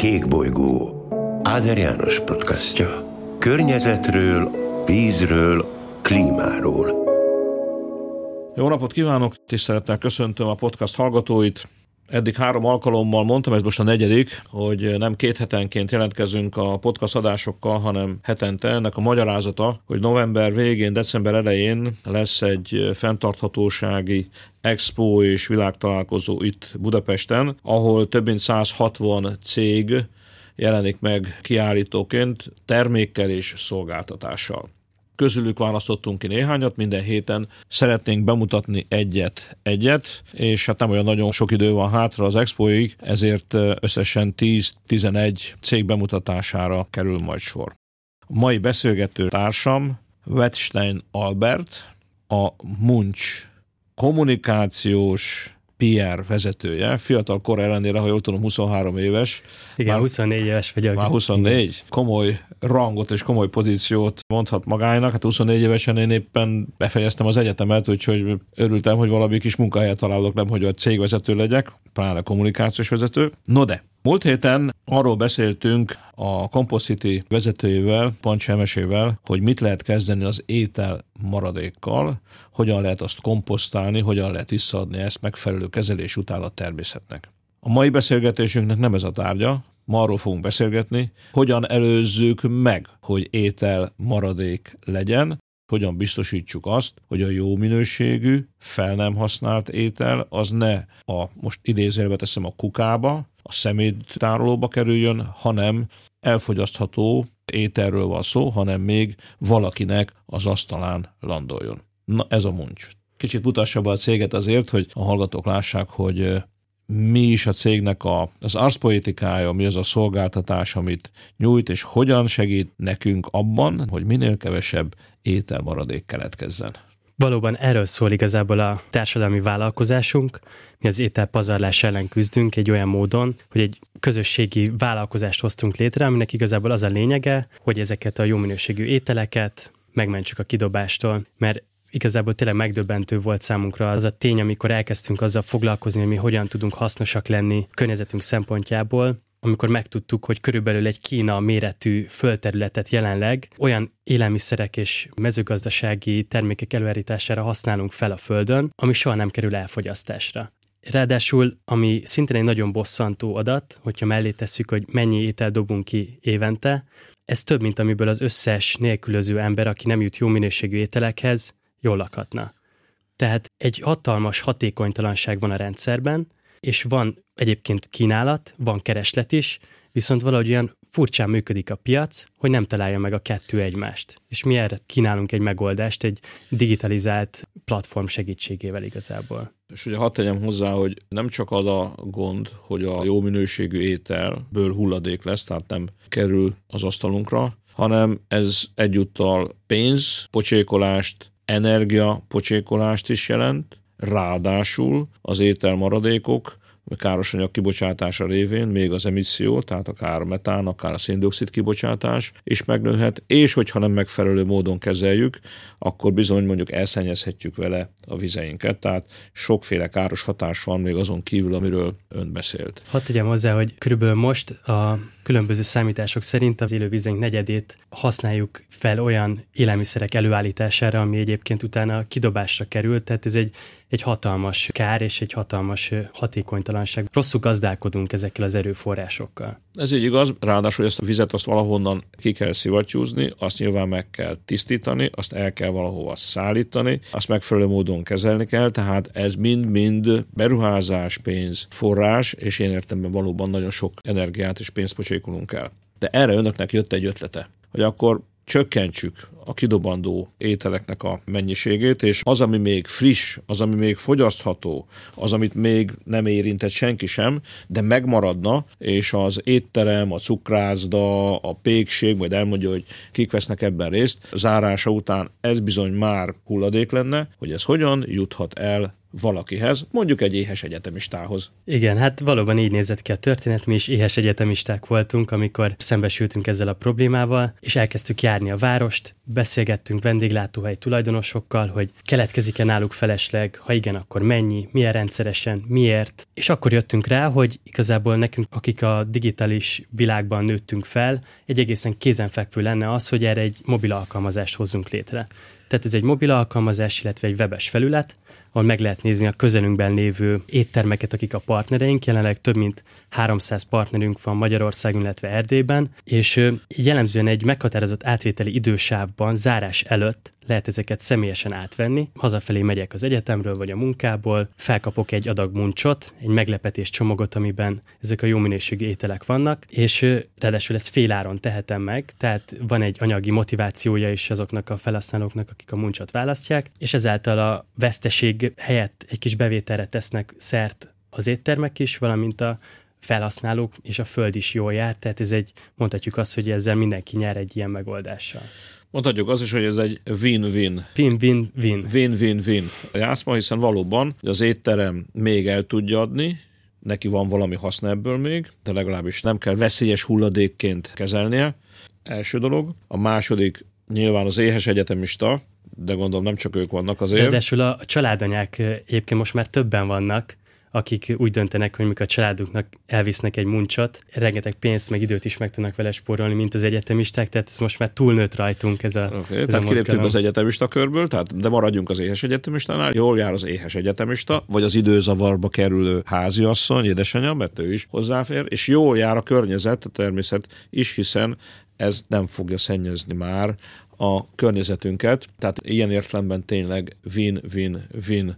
Kékbolygó Áder János podcastja. Környezetről, vízről, klímáról. Jó napot kívánok, tisztelettel köszöntöm a podcast hallgatóit. Eddig három alkalommal mondtam, ez most a negyedik, hogy nem két hetenként jelentkezünk a podcast adásokkal, hanem hetente. Ennek a magyarázata, hogy november végén, december elején lesz egy fenntarthatósági expo és világtalálkozó itt Budapesten, ahol több mint 160 cég jelenik meg kiállítóként termékkel és szolgáltatással közülük választottunk ki néhányat, minden héten szeretnénk bemutatni egyet, egyet, és hát nem olyan nagyon sok idő van hátra az expoig, ezért összesen 10-11 cég bemutatására kerül majd sor. A mai beszélgető társam Wettstein Albert, a Munch kommunikációs PR vezetője, fiatal kor ellenére, ha jól tudom, 23 éves. Igen, már, 24 éves vagyok. Már 24. Komoly rangot és komoly pozíciót mondhat magának. Hát 24 évesen én éppen befejeztem az egyetemet, úgyhogy örültem, hogy valami kis munkahelyet találok, nem hogy a cégvezető legyek, pláne kommunikációs vezető. No de, Múlt héten arról beszéltünk a Compositi vezetőjével, Pancs Emesével, hogy mit lehet kezdeni az étel maradékkal, hogyan lehet azt komposztálni, hogyan lehet visszaadni ezt megfelelő kezelés után a természetnek. A mai beszélgetésünknek nem ez a tárgya, ma arról fogunk beszélgetni, hogyan előzzük meg, hogy étel maradék legyen, hogyan biztosítsuk azt, hogy a jó minőségű, fel nem használt étel az ne a, most idézélve teszem a kukába, a szeméttárolóba kerüljön, hanem elfogyasztható ételről van szó, hanem még valakinek az asztalán landoljon. Na ez a muncs. Kicsit mutassa be a céget azért, hogy a hallgatók lássák, hogy mi is a cégnek a, az arszpoetikája, mi az a szolgáltatás, amit nyújt, és hogyan segít nekünk abban, hogy minél kevesebb ételmaradék keletkezzen. Valóban erről szól igazából a társadalmi vállalkozásunk. Mi az ételpazarlás ellen küzdünk egy olyan módon, hogy egy közösségi vállalkozást hoztunk létre, aminek igazából az a lényege, hogy ezeket a jó minőségű ételeket megmentsük a kidobástól, mert igazából tényleg megdöbbentő volt számunkra az a tény, amikor elkezdtünk azzal foglalkozni, hogy mi hogyan tudunk hasznosak lenni környezetünk szempontjából, amikor megtudtuk, hogy körülbelül egy Kína méretű földterületet jelenleg olyan élelmiszerek és mezőgazdasági termékek előállítására használunk fel a Földön, ami soha nem kerül elfogyasztásra. Ráadásul, ami szintén egy nagyon bosszantó adat, hogyha mellé tesszük, hogy mennyi étel dobunk ki évente, ez több, mint amiből az összes nélkülöző ember, aki nem jut jó minőségű ételekhez, jól lakhatna. Tehát egy hatalmas hatékonytalanság van a rendszerben, és van egyébként kínálat, van kereslet is, viszont valahogy olyan furcsán működik a piac, hogy nem találja meg a kettő egymást. És mi erre kínálunk egy megoldást, egy digitalizált platform segítségével igazából. És ugye hadd tegyem hozzá, hogy nem csak az a gond, hogy a jó minőségű ételből hulladék lesz, tehát nem kerül az asztalunkra, hanem ez egyúttal pénz, pocsékolást, energia pocsékolást is jelent, ráadásul az ételmaradékok káros anyag kibocsátása révén még az emisszió, tehát akár a metán, akár a széndiokszid kibocsátás is megnőhet, és hogyha nem megfelelő módon kezeljük, akkor bizony mondjuk elszennyezhetjük vele a vizeinket, tehát sokféle káros hatás van még azon kívül, amiről ön beszélt. Hadd tegyem hozzá, hogy körülbelül most a különböző számítások szerint az élővizeink negyedét használjuk fel olyan élelmiszerek előállítására, ami egyébként utána kidobásra került, tehát ez egy, egy hatalmas kár és egy hatalmas hatékonytalanság. Rosszul gazdálkodunk ezekkel az erőforrásokkal. Ez így igaz, ráadásul ezt a vizet azt valahonnan ki kell szivattyúzni, azt nyilván meg kell tisztítani, azt el kell valahova szállítani, azt megfelelő módon kezelni kell, tehát ez mind-mind beruházás, pénz, forrás, és én értem valóban nagyon sok energiát és pénzt pocsékolunk el. De erre önöknek jött egy ötlete, hogy akkor csökkentsük a kidobandó ételeknek a mennyiségét, és az, ami még friss, az, ami még fogyasztható, az, amit még nem érintett senki sem, de megmaradna, és az étterem, a cukrászda, a pékség, majd elmondja, hogy kik vesznek ebben részt, zárása után ez bizony már hulladék lenne, hogy ez hogyan juthat el valakihez, mondjuk egy éhes egyetemistához. Igen, hát valóban így nézett ki a történet, mi is éhes egyetemisták voltunk, amikor szembesültünk ezzel a problémával, és elkezdtük járni a várost, beszélgettünk vendéglátóhely tulajdonosokkal, hogy keletkezik-e náluk felesleg, ha igen, akkor mennyi, milyen rendszeresen, miért. És akkor jöttünk rá, hogy igazából nekünk, akik a digitális világban nőttünk fel, egy egészen kézenfekvő lenne az, hogy erre egy mobil alkalmazást hozzunk létre. Tehát ez egy mobil alkalmazás, illetve egy webes felület, ahol meg lehet nézni a közelünkben lévő éttermeket, akik a partnereink. Jelenleg több mint 300 partnerünk van Magyarországon, illetve Erdélyben, és jellemzően egy meghatározott átvételi idősávban, zárás előtt lehet ezeket személyesen átvenni. Hazafelé megyek az egyetemről vagy a munkából, felkapok egy adag muncsot, egy meglepetés csomagot, amiben ezek a jó minőségű ételek vannak, és ráadásul ezt féláron tehetem meg, tehát van egy anyagi motivációja is azoknak a felhasználóknak, akik a muncsot választják, és ezáltal a veszteség helyett egy kis bevételre tesznek szert az éttermek is, valamint a felhasználók és a föld is jól jár, tehát ez egy, mondhatjuk azt, hogy ezzel mindenki nyer egy ilyen megoldással. Mondhatjuk azt is, hogy ez egy win-win. Win-win-win. Win-win-win. A játszma, hiszen valóban az étterem még el tudja adni, neki van valami haszna ebből még, de legalábbis nem kell veszélyes hulladékként kezelnie. Első dolog. A második nyilván az éhes egyetemista, de gondolom nem csak ők vannak azért. Ráadásul a családanyák egyébként most már többen vannak, akik úgy döntenek, hogy mikor a családuknak elvisznek egy muncsot, rengeteg pénzt meg időt is meg tudnak vele spórolni, mint az egyetemisták, tehát ez most már túlnőtt rajtunk ez a okay, ez Tehát kiléptünk az egyetemista körből, tehát de maradjunk az éhes egyetemistánál, jól jár az éhes egyetemista, vagy az időzavarba kerülő háziasszony, édesanyja, mert ő is hozzáfér, és jól jár a környezet, a természet is, hiszen ez nem fogja szennyezni már a környezetünket, tehát ilyen értelemben tényleg win-win-win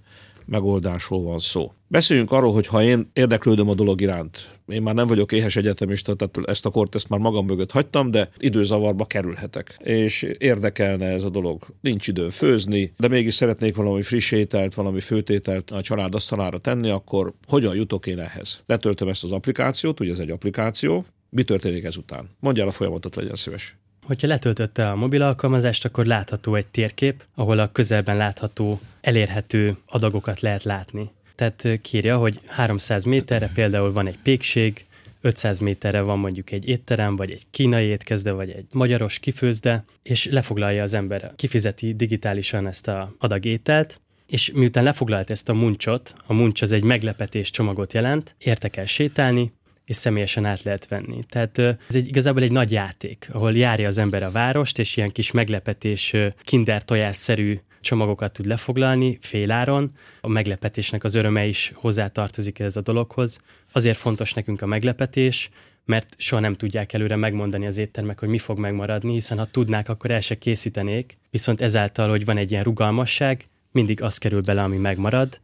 megoldásról van szó. Beszéljünk arról, hogy ha én érdeklődöm a dolog iránt, én már nem vagyok éhes egyetemista, tehát ezt a kort ezt már magam mögött hagytam, de időzavarba kerülhetek. És érdekelne ez a dolog. Nincs idő főzni, de mégis szeretnék valami friss ételt, valami főtételt a család asztalára tenni, akkor hogyan jutok én ehhez? Letöltöm ezt az applikációt, ugye ez egy applikáció, mi történik ezután? Mondjál a folyamatot, legyen szíves. Hogyha letöltötte a mobil alkalmazást, akkor látható egy térkép, ahol a közelben látható, elérhető adagokat lehet látni. Tehát kírja, hogy 300 méterre például van egy pékség, 500 méterre van mondjuk egy étterem, vagy egy kínai étkezde, vagy egy magyaros kifőzde, és lefoglalja az ember, kifizeti digitálisan ezt a adag ételt, és miután lefoglalt ezt a muncsot, a muncs az egy meglepetés csomagot jelent, értek el sétálni, és személyesen át lehet venni. Tehát ez egy, igazából egy nagy játék, ahol járja az ember a várost, és ilyen kis meglepetés, kinder tojásszerű csomagokat tud lefoglalni féláron. A meglepetésnek az öröme is hozzátartozik ez a dologhoz. Azért fontos nekünk a meglepetés, mert soha nem tudják előre megmondani az éttermek, hogy mi fog megmaradni, hiszen ha tudnák, akkor el se készítenék. Viszont ezáltal, hogy van egy ilyen rugalmasság, mindig az kerül bele, ami megmarad,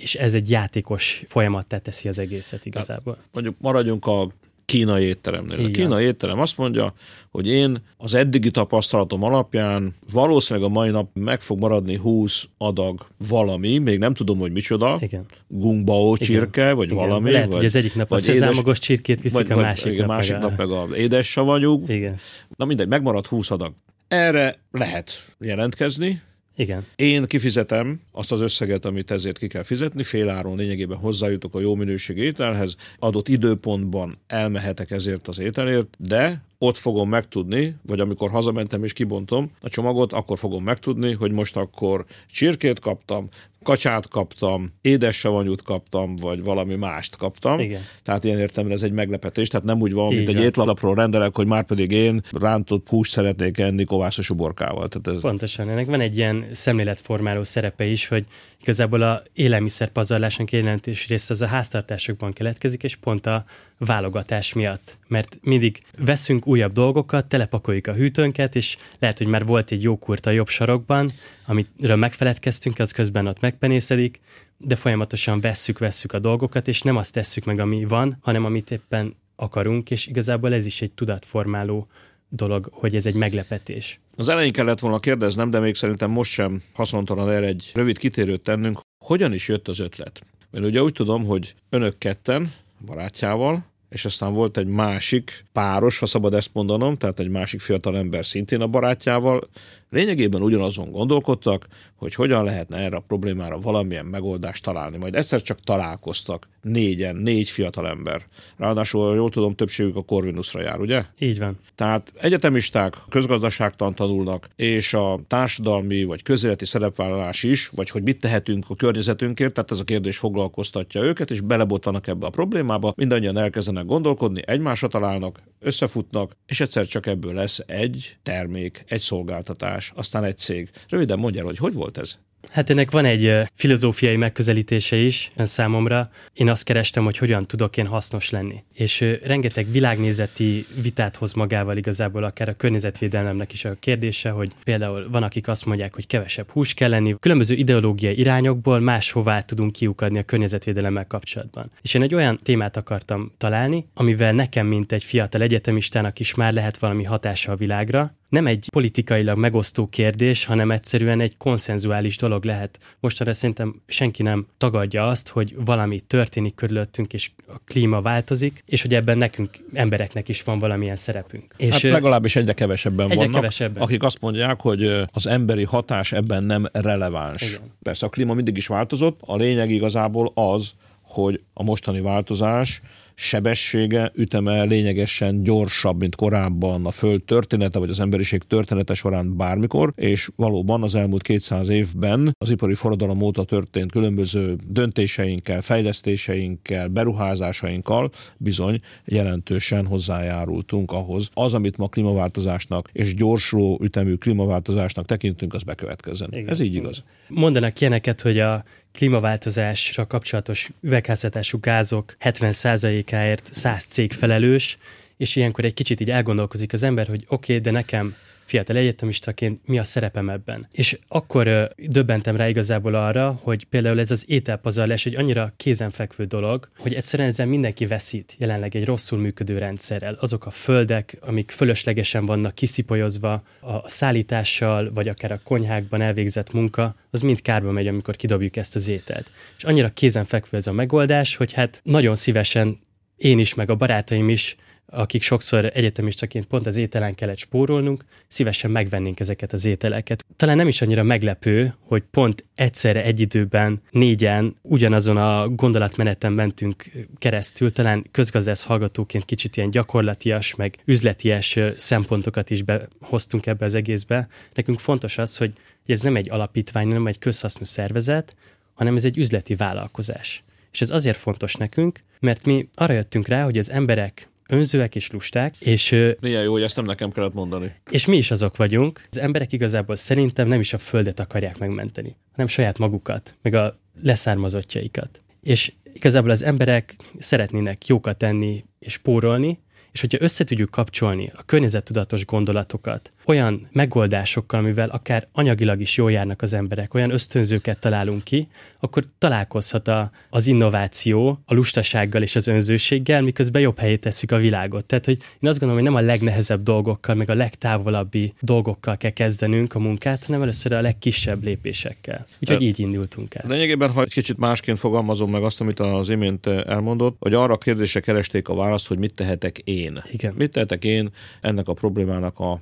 és ez egy játékos folyamattá teszi az egészet igazából. Hát, mondjuk maradjunk a kínai étteremnél. Igen. A kínai étterem azt mondja, hogy én az eddigi tapasztalatom alapján valószínűleg a mai nap meg fog maradni 20 adag valami, még nem tudom, hogy micsoda, Igen. gungbao csirke, Igen. vagy Igen. valami. Lehet, vagy, hogy az egyik nap a szezámogos csirkét viszik, vagy, a másik vagy, nap, másik meg a... nap meg a édes savanyú. Igen. Na mindegy, megmarad 20 adag. Erre lehet jelentkezni, igen. Én kifizetem azt az összeget, amit ezért ki kell fizetni, féláron lényegében hozzájutok a jó minőségű ételhez, adott időpontban elmehetek ezért az ételért, de ott fogom megtudni, vagy amikor hazamentem és kibontom a csomagot, akkor fogom megtudni, hogy most akkor csirkét kaptam, kacsát kaptam, édes savanyút kaptam, vagy valami mást kaptam. Igen. Tehát ilyen értem, ez egy meglepetés, tehát nem úgy van, Így mint egy étlapról rendelek, hogy már pedig én rántott húst szeretnék enni kovászos uborkával. Tehát ez... Pontosan, ennek van egy ilyen szemléletformáló szerepe is, hogy igazából a élelmiszerpazarlásnak jelentés része az a háztartásokban keletkezik, és pont a válogatás miatt. Mert mindig veszünk újabb dolgokat, telepakoljuk a hűtőnket, és lehet, hogy már volt egy jó kurta a jobb sarokban, amiről megfeledkeztünk, az közben ott megpenészedik, de folyamatosan vesszük, vesszük a dolgokat, és nem azt tesszük meg, ami van, hanem amit éppen akarunk, és igazából ez is egy tudatformáló dolog, hogy ez egy meglepetés. Az elején kellett volna kérdeznem, de még szerintem most sem haszontalan erre egy rövid kitérőt tennünk. Hogyan is jött az ötlet? Mert ugye úgy tudom, hogy önök ketten, barátjával, és aztán volt egy másik páros, ha szabad ezt mondanom, tehát egy másik fiatal ember szintén a barátjával, lényegében ugyanazon gondolkodtak, hogy hogyan lehetne erre a problémára valamilyen megoldást találni. Majd egyszer csak találkoztak négyen, négy fiatal ember. Ráadásul, jól tudom, többségük a Corvinusra jár, ugye? Így van. Tehát egyetemisták közgazdaságtan tanulnak, és a társadalmi vagy közéleti szerepvállalás is, vagy hogy mit tehetünk a környezetünkért, tehát ez a kérdés foglalkoztatja őket, és belebottanak ebbe a problémába, mindannyian elkezdenek gondolkodni, egymásra találnak, összefutnak, és egyszer csak ebből lesz egy termék, egy szolgáltatás, aztán egy cég. Röviden mondja, hogy hogy volt ez? Hát ennek van egy filozófiai megközelítése is számomra. Én azt kerestem, hogy hogyan tudok én hasznos lenni. És rengeteg világnézeti vitát hoz magával igazából akár a környezetvédelemnek is a kérdése, hogy például van, akik azt mondják, hogy kevesebb hús kell lenni, különböző ideológiai irányokból máshová tudunk kiukadni a környezetvédelemmel kapcsolatban. És én egy olyan témát akartam találni, amivel nekem, mint egy fiatal egyetemistának is már lehet valami hatása a világra, nem egy politikailag megosztó kérdés, hanem egyszerűen egy konszenzuális dolog lehet. Mostanra szerintem senki nem tagadja azt, hogy valami történik körülöttünk, és a klíma változik, és hogy ebben nekünk, embereknek is van valamilyen szerepünk. És hát legalábbis egyre kevesebben egyre vannak, kevesebben. akik azt mondják, hogy az emberi hatás ebben nem releváns. Igen. Persze a klíma mindig is változott, a lényeg igazából az, hogy a mostani változás sebessége, üteme lényegesen gyorsabb, mint korábban a Föld története, vagy az emberiség története során bármikor, és valóban az elmúlt 200 évben az ipari forradalom óta történt különböző döntéseinkkel, fejlesztéseinkkel, beruházásainkkal bizony jelentősen hozzájárultunk ahhoz, az, amit ma klímaváltozásnak és gyorsuló ütemű klímaváltozásnak tekintünk, az bekövetkezzen. Igen. Ez így igaz. Mondanak ilyeneket, hogy a klímaváltozással kapcsolatos üvegházhatású gázok 70%-áért 100 cég felelős, és ilyenkor egy kicsit így elgondolkozik az ember, hogy oké, okay, de nekem fiatal egyetemistaként mi a szerepem ebben. És akkor döbbentem rá igazából arra, hogy például ez az ételpazarlás egy annyira kézenfekvő dolog, hogy egyszerűen ezzel mindenki veszít jelenleg egy rosszul működő rendszerrel. Azok a földek, amik fölöslegesen vannak kiszipolyozva, a szállítással, vagy akár a konyhákban elvégzett munka, az mind kárba megy, amikor kidobjuk ezt az ételt. És annyira kézenfekvő ez a megoldás, hogy hát nagyon szívesen én is, meg a barátaim is akik sokszor egyetemistaként pont az ételen kellett spórolnunk, szívesen megvennénk ezeket az ételeket. Talán nem is annyira meglepő, hogy pont egyszerre egy időben négyen ugyanazon a gondolatmeneten mentünk keresztül, talán közgazdász hallgatóként kicsit ilyen gyakorlatias, meg üzleties szempontokat is behoztunk ebbe az egészbe. Nekünk fontos az, hogy ez nem egy alapítvány, nem egy közhasznú szervezet, hanem ez egy üzleti vállalkozás. És ez azért fontos nekünk, mert mi arra jöttünk rá, hogy az emberek önzőek és lusták, és... Milyen jó, hogy ezt nem nekem kellett mondani. És mi is azok vagyunk. Az emberek igazából szerintem nem is a földet akarják megmenteni, hanem saját magukat, meg a leszármazottjaikat. És igazából az emberek szeretnének jókat tenni és pórolni, és hogyha össze tudjuk kapcsolni a környezettudatos gondolatokat olyan megoldásokkal, amivel akár anyagilag is jól járnak az emberek, olyan ösztönzőket találunk ki, akkor találkozhat a, az innováció a lustasággal és az önzőséggel, miközben jobb helyét teszik a világot. Tehát, hogy én azt gondolom, hogy nem a legnehezebb dolgokkal, meg a legtávolabbi dolgokkal kell kezdenünk a munkát, hanem először a legkisebb lépésekkel. Úgyhogy így indultunk el. Lényegében, ha egy kicsit másként fogalmazom meg azt, amit az imént elmondott, hogy arra a kérdésre keresték a választ, hogy mit tehetek én. Igen. Mit tehetek én ennek a problémának a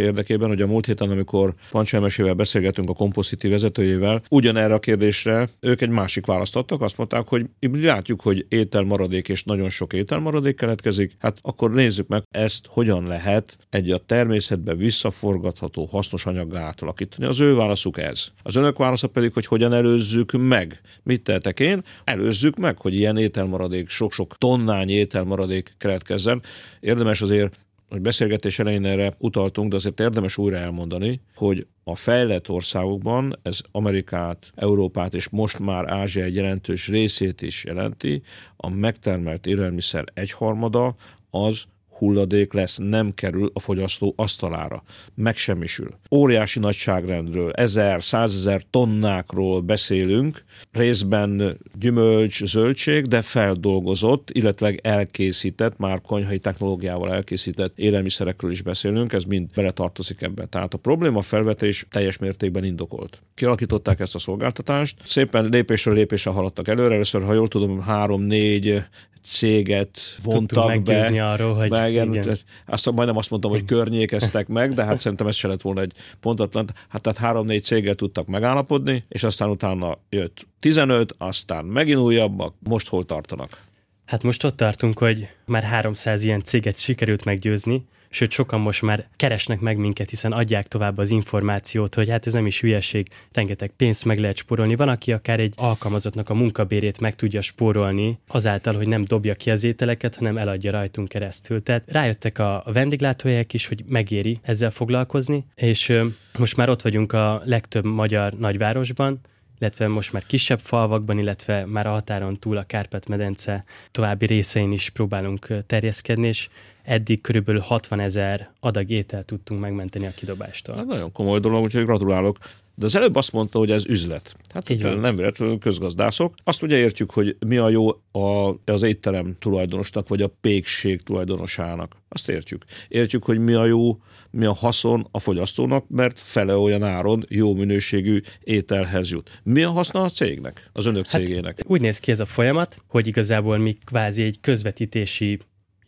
megoldás érdekében, hogy a múlt héten, amikor Pancselmesével beszélgetünk a Compositi vezetőjével, ugyanerre a kérdésre ők egy másik választ adtak, azt mondták, hogy látjuk, hogy ételmaradék és nagyon sok ételmaradék keletkezik, hát akkor nézzük meg ezt, hogyan lehet egy a természetbe visszaforgatható hasznos anyaggá átalakítani. Az ő válaszuk ez. Az önök válasza pedig, hogy hogyan előzzük meg. Mit tehetek én? Előzzük meg, hogy ilyen ételmaradék, sok-sok tonnányi ételmaradék keletkezzen. Érdemes azért hogy beszélgetés elején erre utaltunk, de azért érdemes újra elmondani, hogy a fejlett országokban ez Amerikát, Európát és most már Ázsia egy jelentős részét is jelenti, a megtermelt élelmiszer egyharmada az hulladék lesz, nem kerül a fogyasztó asztalára. Megsemmisül. Óriási nagyságrendről, ezer, százezer tonnákról beszélünk, részben gyümölcs, zöldség, de feldolgozott, illetve elkészített, már konyhai technológiával elkészített élelmiszerekről is beszélünk, ez mind beletartozik ebbe. Tehát a probléma felvetés teljes mértékben indokolt. Kialakították ezt a szolgáltatást, szépen lépésről lépésre haladtak előre, először, ha jól tudom, három-négy céget vontak be. arról, hogy be, igen, igen. Azt majdnem azt mondtam, hogy környékeztek meg, de hát szerintem ez se lett volna egy pontatlan. Hát tehát három-négy céggel tudtak megállapodni, és aztán utána jött 15, aztán megint újabbak, most hol tartanak? Hát most ott tartunk, hogy már 300 ilyen céget sikerült meggyőzni, sőt sokan most már keresnek meg minket, hiszen adják tovább az információt, hogy hát ez nem is hülyeség, rengeteg pénzt meg lehet spórolni. Van, aki akár egy alkalmazottnak a munkabérét meg tudja spórolni, azáltal, hogy nem dobja ki az ételeket, hanem eladja rajtunk keresztül. Tehát rájöttek a vendéglátóhelyek is, hogy megéri ezzel foglalkozni, és most már ott vagyunk a legtöbb magyar nagyvárosban, illetve most már kisebb falvakban, illetve már a határon túl a Kárpát-medence további részein is próbálunk terjeszkedni, és eddig körülbelül 60 ezer adag étel tudtunk megmenteni a kidobástól. Hát nagyon komoly dolog, úgyhogy gratulálok. De az előbb azt mondta, hogy ez üzlet. Hát Így nem véletlenül közgazdászok. Azt ugye értjük, hogy mi a jó a, az étterem tulajdonosnak, vagy a pékség tulajdonosának. Azt értjük. Értjük, hogy mi a jó, mi a haszon a fogyasztónak, mert fele olyan áron jó minőségű ételhez jut. Mi a haszna a cégnek, az önök hát cégének? Úgy néz ki ez a folyamat, hogy igazából mi kvázi egy közvetítési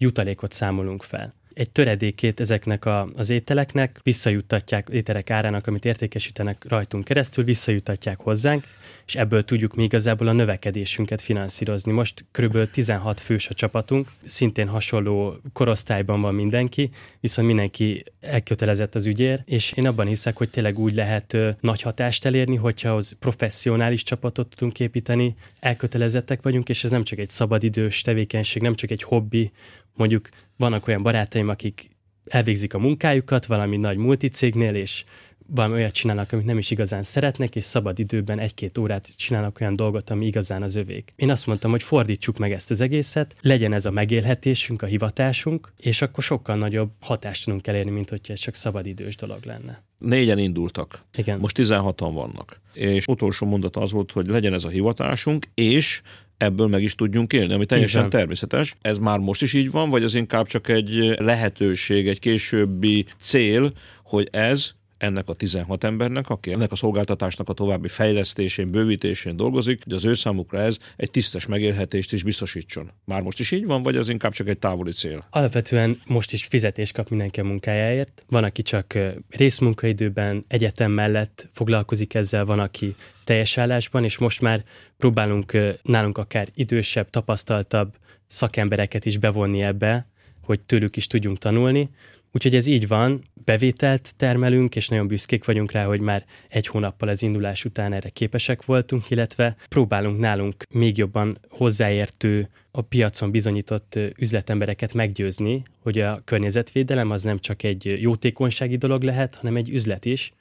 jutalékot számolunk fel egy töredékét ezeknek a, az ételeknek visszajuttatják, ételek árának, amit értékesítenek rajtunk keresztül, visszajuttatják hozzánk, és ebből tudjuk mi igazából a növekedésünket finanszírozni. Most kb. 16 fős a csapatunk, szintén hasonló korosztályban van mindenki, viszont mindenki elkötelezett az ügyér, és én abban hiszek, hogy tényleg úgy lehet nagy hatást elérni, hogyha az professzionális csapatot tudunk építeni, elkötelezettek vagyunk, és ez nem csak egy szabadidős tevékenység, nem csak egy hobbi, mondjuk vannak olyan barátaim, akik elvégzik a munkájukat valami nagy multicégnél, és valami olyat csinálnak, amit nem is igazán szeretnek, és szabad időben egy-két órát csinálnak olyan dolgot, ami igazán az övék. Én azt mondtam, hogy fordítsuk meg ezt az egészet, legyen ez a megélhetésünk, a hivatásunk, és akkor sokkal nagyobb hatást tudunk elérni, mint hogyha ez csak szabadidős dolog lenne. Négyen indultak. Igen. Most 16-an vannak. És utolsó mondat az volt, hogy legyen ez a hivatásunk, és ebből meg is tudjunk élni, ami teljesen természetes. Ez már most is így van, vagy az inkább csak egy lehetőség, egy későbbi cél, hogy ez ennek a 16 embernek, aki ennek a szolgáltatásnak a további fejlesztésén, bővítésén dolgozik, hogy az ő számukra ez egy tisztes megélhetést is biztosítson. Már most is így van, vagy az inkább csak egy távoli cél? Alapvetően most is fizetés kap mindenki a munkájáért. Van, aki csak részmunkaidőben, egyetem mellett foglalkozik ezzel, van, aki teljes állásban, és most már próbálunk nálunk akár idősebb, tapasztaltabb szakembereket is bevonni ebbe, hogy tőlük is tudjunk tanulni. Úgyhogy ez így van, bevételt termelünk, és nagyon büszkék vagyunk rá, hogy már egy hónappal az indulás után erre képesek voltunk, illetve próbálunk nálunk még jobban hozzáértő, a piacon bizonyított üzletembereket meggyőzni, hogy a környezetvédelem az nem csak egy jótékonysági dolog lehet, hanem egy üzlet is,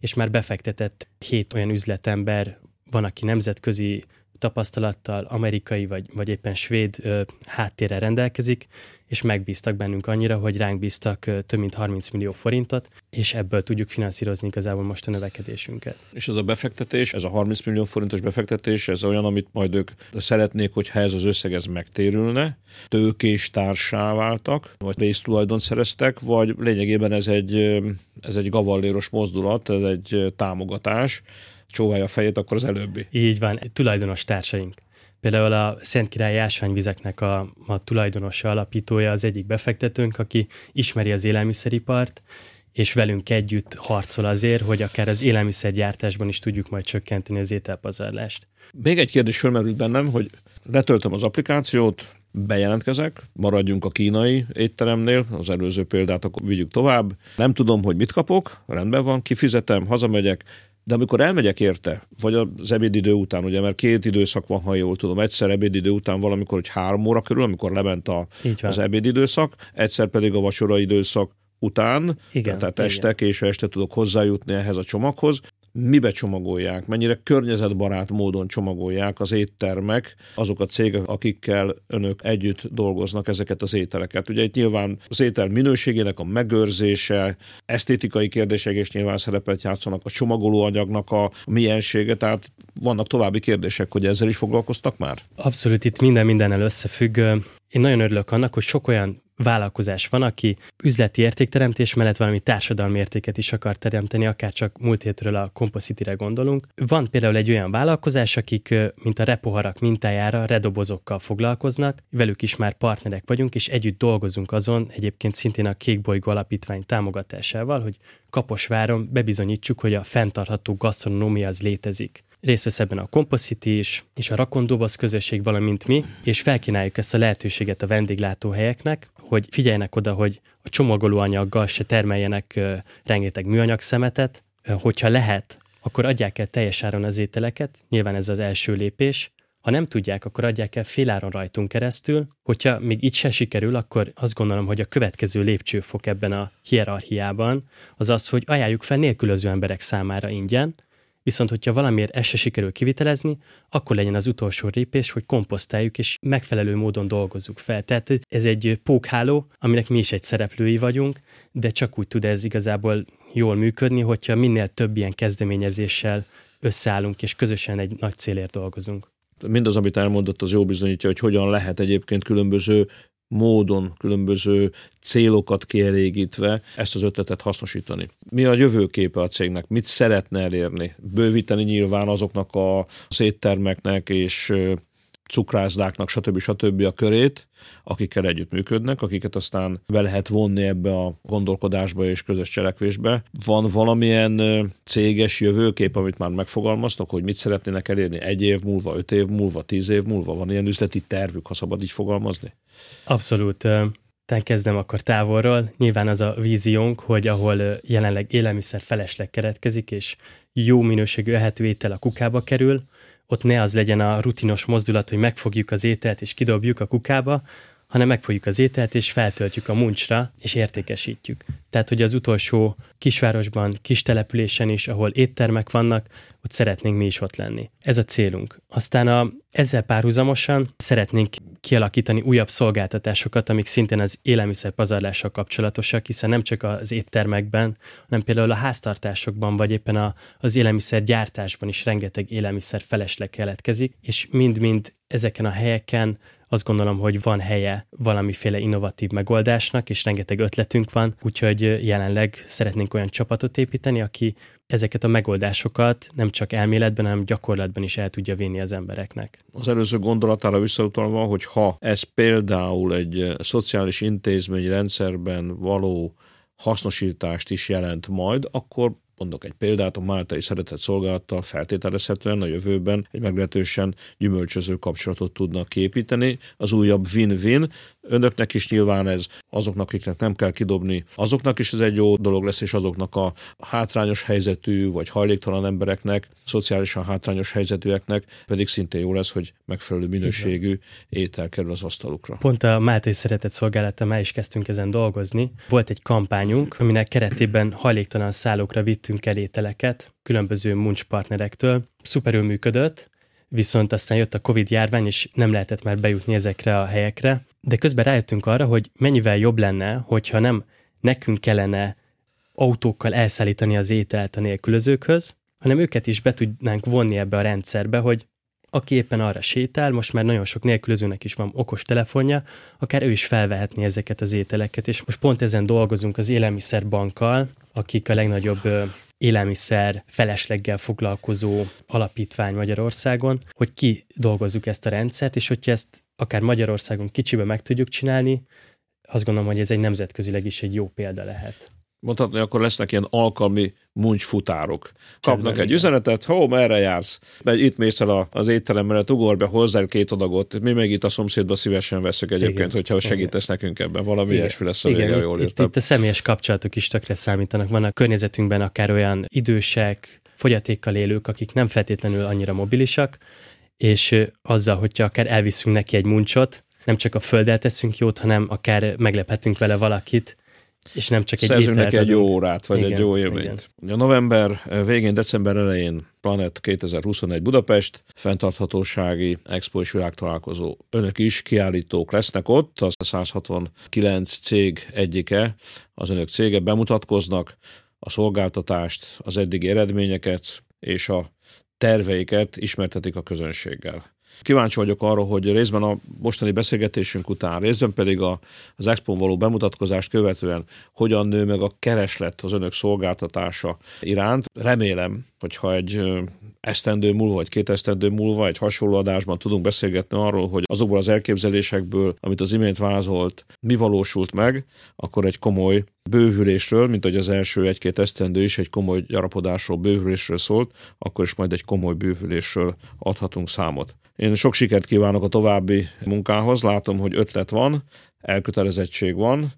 és már befektetett hét olyan üzletember van, aki nemzetközi tapasztalattal, amerikai vagy, vagy éppen svéd ö, háttérrel rendelkezik, és megbíztak bennünk annyira, hogy ránk bíztak ö, több mint 30 millió forintot, és ebből tudjuk finanszírozni igazából most a növekedésünket. És ez a befektetés, ez a 30 millió forintos befektetés, ez olyan, amit majd ők szeretnék, hogyha ez az összeg ez megtérülne, tőkés társá váltak, vagy résztulajdon szereztek, vagy lényegében ez egy, ez egy gavalléros mozdulat, ez egy támogatás, csóválja a fejét, akkor az előbbi. Így van, tulajdonos társaink. Például a Szent Király ásványvizeknek a, a tulajdonosa, alapítója az egyik befektetőnk, aki ismeri az élelmiszeripart, és velünk együtt harcol azért, hogy akár az élelmiszergyártásban is tudjuk majd csökkenteni az ételpazarlást. Még egy kérdés fölmerült bennem, hogy letöltöm az applikációt, bejelentkezek, maradjunk a kínai étteremnél, az előző példát akkor vigyük tovább. Nem tudom, hogy mit kapok, rendben van, kifizetem, hazamegyek, de amikor elmegyek érte, vagy az ebédidő után, ugye, mert két időszak van, ha jól tudom, egyszer ebédidő után valamikor, hogy három óra körül, amikor lement a, az ebédidőszak, egyszer pedig a vacsora időszak után, igen, tehát este, igen. késő este tudok hozzájutni ehhez a csomaghoz mibe csomagolják, mennyire környezetbarát módon csomagolják az éttermek, azok a cégek, akikkel önök együtt dolgoznak ezeket az ételeket. Ugye itt nyilván az étel minőségének a megőrzése, esztétikai kérdések is nyilván szerepet játszanak, a csomagolóanyagnak a miensége, tehát vannak további kérdések, hogy ezzel is foglalkoztak már? Abszolút, itt minden mindennel összefügg. Én nagyon örülök annak, hogy sok olyan vállalkozás van, aki üzleti értékteremtés mellett valami társadalmi értéket is akar teremteni, akár csak múlt hétről a Composite-re gondolunk. Van például egy olyan vállalkozás, akik mint a repoharak mintájára redobozokkal foglalkoznak, velük is már partnerek vagyunk, és együtt dolgozunk azon, egyébként szintén a Kékbolygó Alapítvány támogatásával, hogy Kaposváron bebizonyítsuk, hogy a fenntartható gasztronómia az létezik. Részt vesz ebben a Composite is, és a Rakondobasz közösség, valamint mi, és felkínáljuk ezt a lehetőséget a vendéglátóhelyeknek, hogy figyeljenek oda, hogy a csomagolóanyaggal se termeljenek rengeteg műanyag szemetet, hogyha lehet, akkor adják el teljes áron az ételeket, nyilván ez az első lépés, ha nem tudják, akkor adják el féláron rajtunk keresztül. Hogyha még így se sikerül, akkor azt gondolom, hogy a következő lépcsőfok ebben a hierarchiában az az, hogy ajánljuk fel nélkülöző emberek számára ingyen, Viszont, hogyha valamiért ezt se sikerül kivitelezni, akkor legyen az utolsó lépés, hogy komposztáljuk és megfelelő módon dolgozzuk fel. Tehát ez egy pókháló, aminek mi is egy szereplői vagyunk, de csak úgy tud ez igazából jól működni, hogyha minél több ilyen kezdeményezéssel összeállunk és közösen egy nagy célért dolgozunk mindaz, amit elmondott, az jó bizonyítja, hogy hogyan lehet egyébként különböző módon, különböző célokat kielégítve ezt az ötletet hasznosítani. Mi a jövőképe a cégnek? Mit szeretne elérni? Bővíteni nyilván azoknak a széttermeknek és cukrászdáknak, stb. stb. a körét, akikkel együttműködnek, akiket aztán be lehet vonni ebbe a gondolkodásba és közös cselekvésbe. Van valamilyen céges jövőkép, amit már megfogalmaztak, hogy mit szeretnének elérni egy év múlva, öt év múlva, tíz év múlva? Van ilyen üzleti tervük, ha szabad így fogalmazni? Abszolút. Tehát kezdem akkor távolról. Nyilván az a víziónk, hogy ahol jelenleg élelmiszer felesleg keretkezik, és jó minőségű ehető étel a kukába kerül, ott ne az legyen a rutinos mozdulat, hogy megfogjuk az ételt és kidobjuk a kukába, hanem megfogjuk az ételt és feltöltjük a muncsra, és értékesítjük. Tehát, hogy az utolsó kisvárosban, kis településen is, ahol éttermek vannak, ott szeretnénk mi is ott lenni. Ez a célunk. Aztán a, ezzel párhuzamosan szeretnénk kialakítani újabb szolgáltatásokat, amik szintén az élelmiszer pazarlással kapcsolatosak, hiszen nem csak az éttermekben, hanem például a háztartásokban, vagy éppen a, az élelmiszer gyártásban is rengeteg élelmiszer felesleg keletkezik, és mind-mind ezeken a helyeken azt gondolom, hogy van helye valamiféle innovatív megoldásnak, és rengeteg ötletünk van, úgyhogy jelenleg szeretnénk olyan csapatot építeni, aki ezeket a megoldásokat nem csak elméletben, hanem gyakorlatban is el tudja vinni az embereknek. Az előző gondolatára visszautalva, hogy ha ez például egy szociális intézmény rendszerben való hasznosítást is jelent majd, akkor mondok egy példát, a Máltai Szeretett Szolgálattal feltételezhetően a jövőben egy meglehetősen gyümölcsöző kapcsolatot tudnak képíteni. Az újabb win-win, önöknek is nyilván ez, azoknak, akiknek nem kell kidobni, azoknak is ez egy jó dolog lesz, és azoknak a hátrányos helyzetű vagy hajléktalan embereknek, szociálisan hátrányos helyzetűeknek pedig szintén jó lesz, hogy megfelelő minőségű étel kerül az asztalukra. Pont a Máté Szeretett Szolgálattal már is kezdtünk ezen dolgozni. Volt egy kampányunk, aminek keretében hajléktalan szállókra vittünk el ételeket különböző muncspartnerektől. Szuperül működött, viszont aztán jött a Covid járvány, és nem lehetett már bejutni ezekre a helyekre, de közben rájöttünk arra, hogy mennyivel jobb lenne, hogyha nem nekünk kellene autókkal elszállítani az ételt a nélkülözőkhöz, hanem őket is be tudnánk vonni ebbe a rendszerbe, hogy aki éppen arra sétál, most már nagyon sok nélkülözőnek is van okos telefonja, akár ő is felvehetni ezeket az ételeket, és most pont ezen dolgozunk az élelmiszerbankkal, akik a legnagyobb élelmiszer felesleggel foglalkozó alapítvány Magyarországon, hogy ki dolgozzuk ezt a rendszert, és hogyha ezt akár Magyarországon kicsibe meg tudjuk csinálni, azt gondolom, hogy ez egy nemzetközileg is egy jó példa lehet. Mondhatni, akkor lesznek ilyen alkalmi muncsfutárok. Kapnak Csendben, egy üzenetet, hó, merre jársz? Mert itt mész el az étterem mellett, ugor be, hozzá két adagot, mi meg itt a szomszédba szívesen veszük egyébként, igen, hogyha segítesz igen. nekünk ebben. Valami igen. ilyesmi lesz a igen, vége, jól itt, itt, a személyes kapcsolatok is tökre számítanak. Van a környezetünkben akár olyan idősek, fogyatékkal élők, akik nem feltétlenül annyira mobilisak, és azzal, hogyha akár elviszünk neki egy muncsot, nem csak a földdel teszünk jót, hanem akár meglephetünk vele valakit, és nem csak egy Szerzünk neki egy jó órát, vagy igen, egy jó élményt. Igen. A november végén, december elején Planet 2021 Budapest, fenntarthatósági expo és világtalálkozó. Önök is kiállítók lesznek ott, az a 169 cég egyike, az önök cége bemutatkoznak, a szolgáltatást, az eddigi eredményeket és a terveiket ismertetik a közönséggel. Kíváncsi vagyok arra, hogy részben a mostani beszélgetésünk után, részben pedig a, az expo való bemutatkozást követően hogyan nő meg a kereslet az önök szolgáltatása iránt. Remélem, hogyha egy esztendő múlva, vagy két esztendő múlva egy hasonló adásban tudunk beszélgetni arról, hogy azokból az elképzelésekből, amit az imént vázolt, mi valósult meg, akkor egy komoly bővülésről, mint hogy az első egy-két esztendő is egy komoly gyarapodásról, bővülésről szólt, akkor is majd egy komoly bővülésről adhatunk számot. Én sok sikert kívánok a további munkához, látom, hogy ötlet van, elkötelezettség van,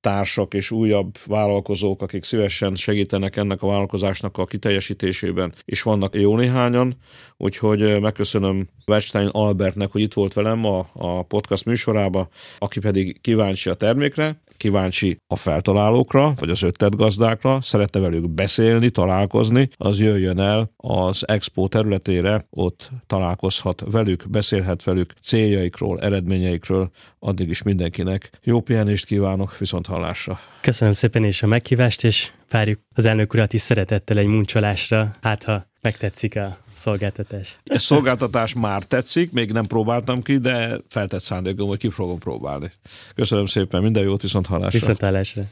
társak és újabb vállalkozók, akik szívesen segítenek ennek a vállalkozásnak a kiteljesítésében, és vannak jó néhányan, úgyhogy megköszönöm Wechstein Albertnek, hogy itt volt velem a, a podcast műsorába, aki pedig kíváncsi a termékre, kíváncsi a feltalálókra, vagy az ötletgazdákra, szerette velük beszélni, találkozni, az jöjjön el az expo területére, ott találkozhat velük, beszélhet velük céljaikról, eredményeikről, addig is mindenkinek jó pihenést kívánok, viszont hallásra. Köszönöm szépen és a meghívást, és várjuk az elnök urat is szeretettel egy muncsolásra, hát ha megtetszik a szolgáltatás. Ez szolgáltatás már tetszik, még nem próbáltam ki, de feltett szándékom, hogy ki fogom próbálni. Köszönöm szépen, minden jót, viszont hallásra. Viszont hallásra.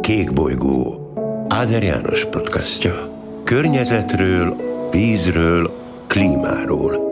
Kék bolygó. Áder János podcastja. Környezetről, vízről, klímáról.